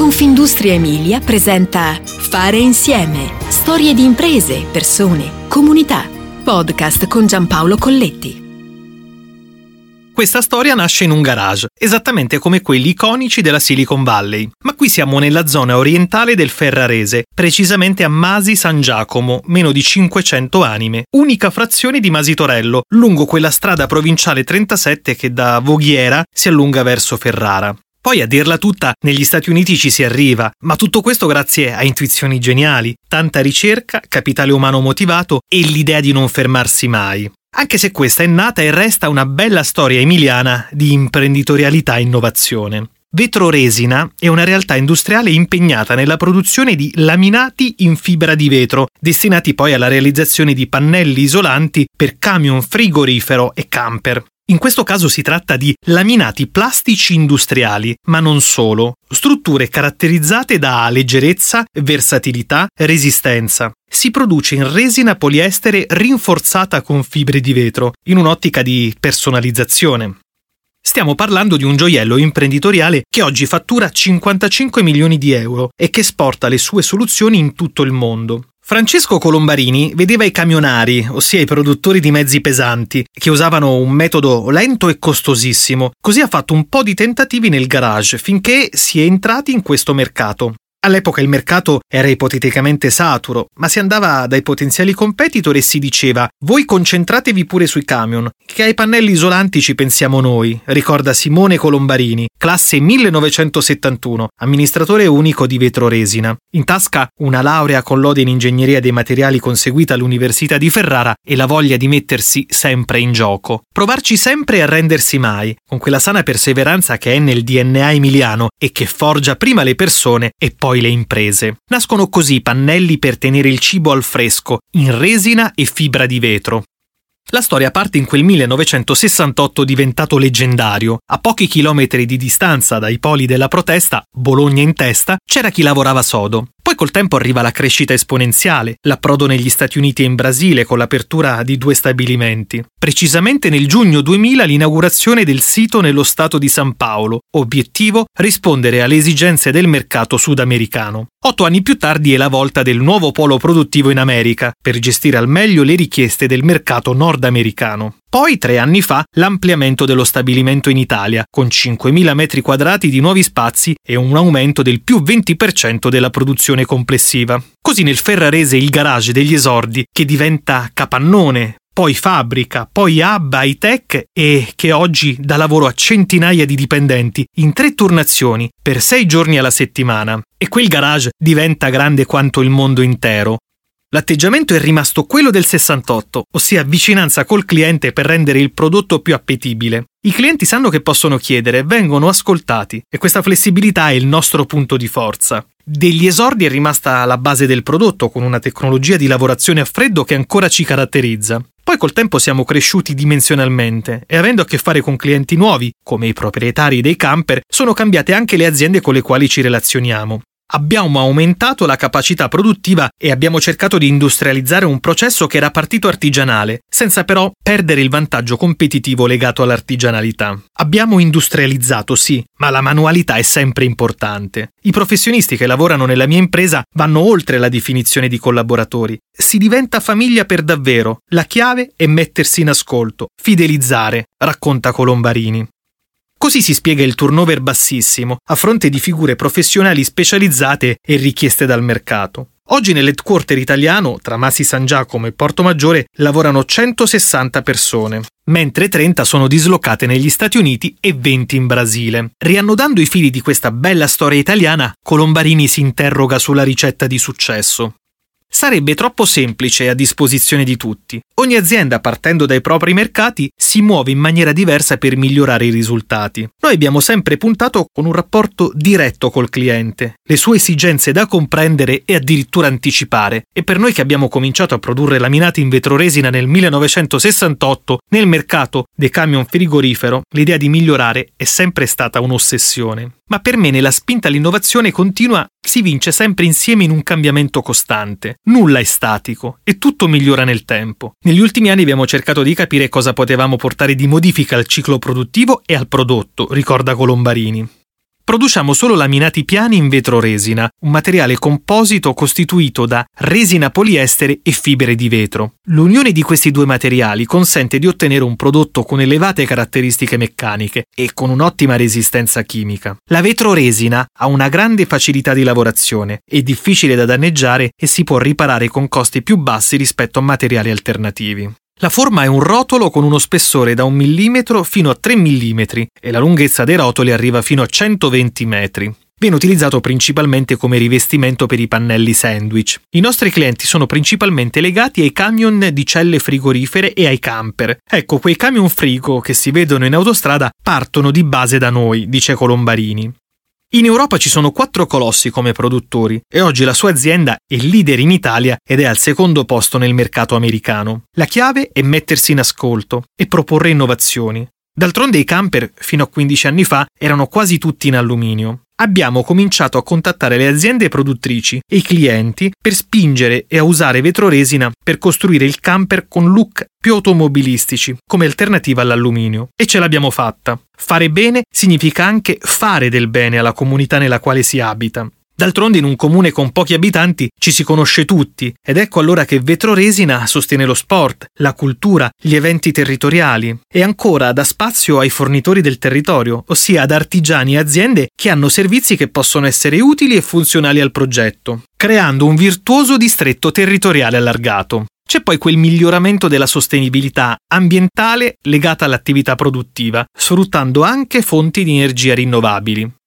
Confindustria Emilia presenta Fare insieme. Storie di imprese, persone, comunità. Podcast con Giampaolo Colletti. Questa storia nasce in un garage, esattamente come quelli iconici della Silicon Valley, ma qui siamo nella zona orientale del Ferrarese, precisamente a Masi San Giacomo, meno di 500 anime, unica frazione di Masitorello, lungo quella strada provinciale 37 che da Voghiera si allunga verso Ferrara. Poi a dirla tutta, negli Stati Uniti ci si arriva, ma tutto questo grazie a intuizioni geniali, tanta ricerca, capitale umano motivato e l'idea di non fermarsi mai anche se questa è nata e resta una bella storia emiliana di imprenditorialità e innovazione. Vetro Resina è una realtà industriale impegnata nella produzione di laminati in fibra di vetro, destinati poi alla realizzazione di pannelli isolanti per camion frigorifero e camper. In questo caso si tratta di laminati plastici industriali, ma non solo, strutture caratterizzate da leggerezza, versatilità, resistenza. Si produce in resina poliestere rinforzata con fibre di vetro, in un'ottica di personalizzazione. Stiamo parlando di un gioiello imprenditoriale che oggi fattura 55 milioni di euro e che esporta le sue soluzioni in tutto il mondo. Francesco Colombarini vedeva i camionari, ossia i produttori di mezzi pesanti, che usavano un metodo lento e costosissimo, così ha fatto un po' di tentativi nel garage finché si è entrati in questo mercato. All'epoca il mercato era ipoteticamente saturo, ma si andava dai potenziali competitor e si diceva voi concentratevi pure sui camion, che ai pannelli isolanti ci pensiamo noi, ricorda Simone Colombarini, classe 1971, amministratore unico di Vetroresina. In tasca una laurea con lode in ingegneria dei materiali conseguita all'Università di Ferrara e la voglia di mettersi sempre in gioco. Provarci sempre e arrendersi mai, con quella sana perseveranza che è nel DNA emiliano e che forgia prima le persone e poi poi le imprese. Nascono così pannelli per tenere il cibo al fresco, in resina e fibra di vetro. La storia parte in quel 1968 diventato leggendario. A pochi chilometri di distanza dai poli della protesta, Bologna in testa, c'era chi lavorava sodo. Poi col tempo arriva la crescita esponenziale, l'approdo negli Stati Uniti e in Brasile con l'apertura di due stabilimenti. Precisamente nel giugno 2000 l'inaugurazione del sito nello stato di San Paolo. Obiettivo? Rispondere alle esigenze del mercato sudamericano. Otto anni più tardi è la volta del nuovo polo produttivo in America, per gestire al meglio le richieste del mercato nordamericano. Poi, tre anni fa, l'ampliamento dello stabilimento in Italia, con 5.000 metri quadrati di nuovi spazi e un aumento del più 20% della produzione complessiva. Così nel Ferrarese il garage degli esordi, che diventa capannone, poi fabbrica, poi hub high tech e che oggi dà lavoro a centinaia di dipendenti in tre turnazioni per sei giorni alla settimana. E quel garage diventa grande quanto il mondo intero, L'atteggiamento è rimasto quello del 68, ossia vicinanza col cliente per rendere il prodotto più appetibile. I clienti sanno che possono chiedere, vengono ascoltati e questa flessibilità è il nostro punto di forza. Degli esordi è rimasta la base del prodotto con una tecnologia di lavorazione a freddo che ancora ci caratterizza. Poi col tempo siamo cresciuti dimensionalmente e avendo a che fare con clienti nuovi, come i proprietari dei camper, sono cambiate anche le aziende con le quali ci relazioniamo abbiamo aumentato la capacità produttiva e abbiamo cercato di industrializzare un processo che era partito artigianale, senza però perdere il vantaggio competitivo legato all'artigianalità. Abbiamo industrializzato, sì, ma la manualità è sempre importante. I professionisti che lavorano nella mia impresa vanno oltre la definizione di collaboratori. Si diventa famiglia per davvero. La chiave è mettersi in ascolto, fidelizzare, racconta Colombarini. Così si spiega il turnover bassissimo, a fronte di figure professionali specializzate e richieste dal mercato. Oggi nell'headquarter italiano, tra Masi San Giacomo e Porto Maggiore, lavorano 160 persone, mentre 30 sono dislocate negli Stati Uniti e 20 in Brasile. Riannodando i fili di questa bella storia italiana, Colombarini si interroga sulla ricetta di successo sarebbe troppo semplice e a disposizione di tutti. Ogni azienda, partendo dai propri mercati, si muove in maniera diversa per migliorare i risultati. Noi abbiamo sempre puntato con un rapporto diretto col cliente, le sue esigenze da comprendere e addirittura anticipare. E per noi che abbiamo cominciato a produrre laminati in vetroresina nel 1968, nel mercato dei camion frigorifero, l'idea di migliorare è sempre stata un'ossessione. Ma per me nella spinta all'innovazione continua si vince sempre insieme in un cambiamento costante. Nulla è statico e tutto migliora nel tempo. Negli ultimi anni abbiamo cercato di capire cosa potevamo portare di modifica al ciclo produttivo e al prodotto, ricorda Colombarini. Produciamo solo laminati piani in vetro-resina, un materiale composito costituito da resina poliestere e fibre di vetro. L'unione di questi due materiali consente di ottenere un prodotto con elevate caratteristiche meccaniche e con un'ottima resistenza chimica. La vetro-resina ha una grande facilità di lavorazione, è difficile da danneggiare e si può riparare con costi più bassi rispetto a materiali alternativi. La forma è un rotolo con uno spessore da 1 mm fino a 3 mm e la lunghezza dei rotoli arriva fino a 120 metri. Viene utilizzato principalmente come rivestimento per i pannelli sandwich. I nostri clienti sono principalmente legati ai camion di celle frigorifere e ai camper. Ecco, quei camion frigo che si vedono in autostrada partono di base da noi, dice Colombarini. In Europa ci sono quattro colossi come produttori e oggi la sua azienda è leader in Italia ed è al secondo posto nel mercato americano. La chiave è mettersi in ascolto e proporre innovazioni. D'altronde i camper, fino a 15 anni fa, erano quasi tutti in alluminio abbiamo cominciato a contattare le aziende produttrici e i clienti per spingere e a usare vetroresina per costruire il camper con look più automobilistici come alternativa all'alluminio. E ce l'abbiamo fatta. Fare bene significa anche fare del bene alla comunità nella quale si abita. D'altronde in un comune con pochi abitanti ci si conosce tutti ed ecco allora che Vetroresina sostiene lo sport, la cultura, gli eventi territoriali e ancora dà spazio ai fornitori del territorio, ossia ad artigiani e aziende che hanno servizi che possono essere utili e funzionali al progetto, creando un virtuoso distretto territoriale allargato. C'è poi quel miglioramento della sostenibilità ambientale legata all'attività produttiva, sfruttando anche fonti di energia rinnovabili.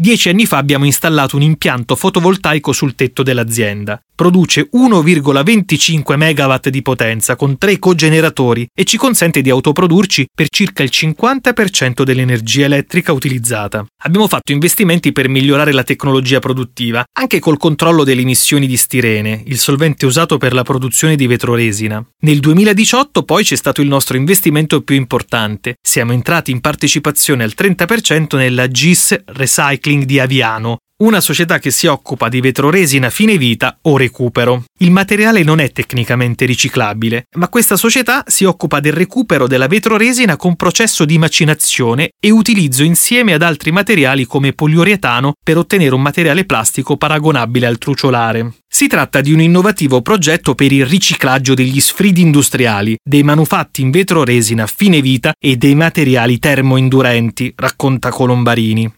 Dieci anni fa abbiamo installato un impianto fotovoltaico sul tetto dell'azienda produce 1,25 MW di potenza con tre cogeneratori e ci consente di autoprodurci per circa il 50% dell'energia elettrica utilizzata. Abbiamo fatto investimenti per migliorare la tecnologia produttiva, anche col controllo delle emissioni di stirene, il solvente usato per la produzione di vetroresina. Nel 2018 poi c'è stato il nostro investimento più importante. Siamo entrati in partecipazione al 30% nella GIS Recycling di Aviano, una società che si occupa di vetroresina fine vita o recupero. Il materiale non è tecnicamente riciclabile, ma questa società si occupa del recupero della vetroresina con processo di macinazione e utilizzo insieme ad altri materiali come poliuretano per ottenere un materiale plastico paragonabile al truciolare. Si tratta di un innovativo progetto per il riciclaggio degli sfridi industriali, dei manufatti in vetroresina fine vita e dei materiali termoindurenti, racconta Colombarini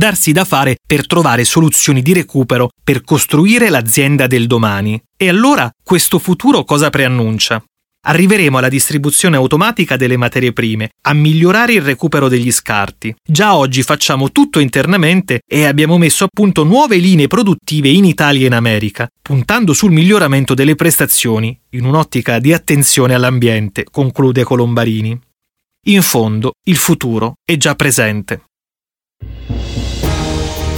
darsi da fare per trovare soluzioni di recupero per costruire l'azienda del domani. E allora questo futuro cosa preannuncia? Arriveremo alla distribuzione automatica delle materie prime, a migliorare il recupero degli scarti. Già oggi facciamo tutto internamente e abbiamo messo a punto nuove linee produttive in Italia e in America, puntando sul miglioramento delle prestazioni, in un'ottica di attenzione all'ambiente, conclude Colombarini. In fondo, il futuro è già presente.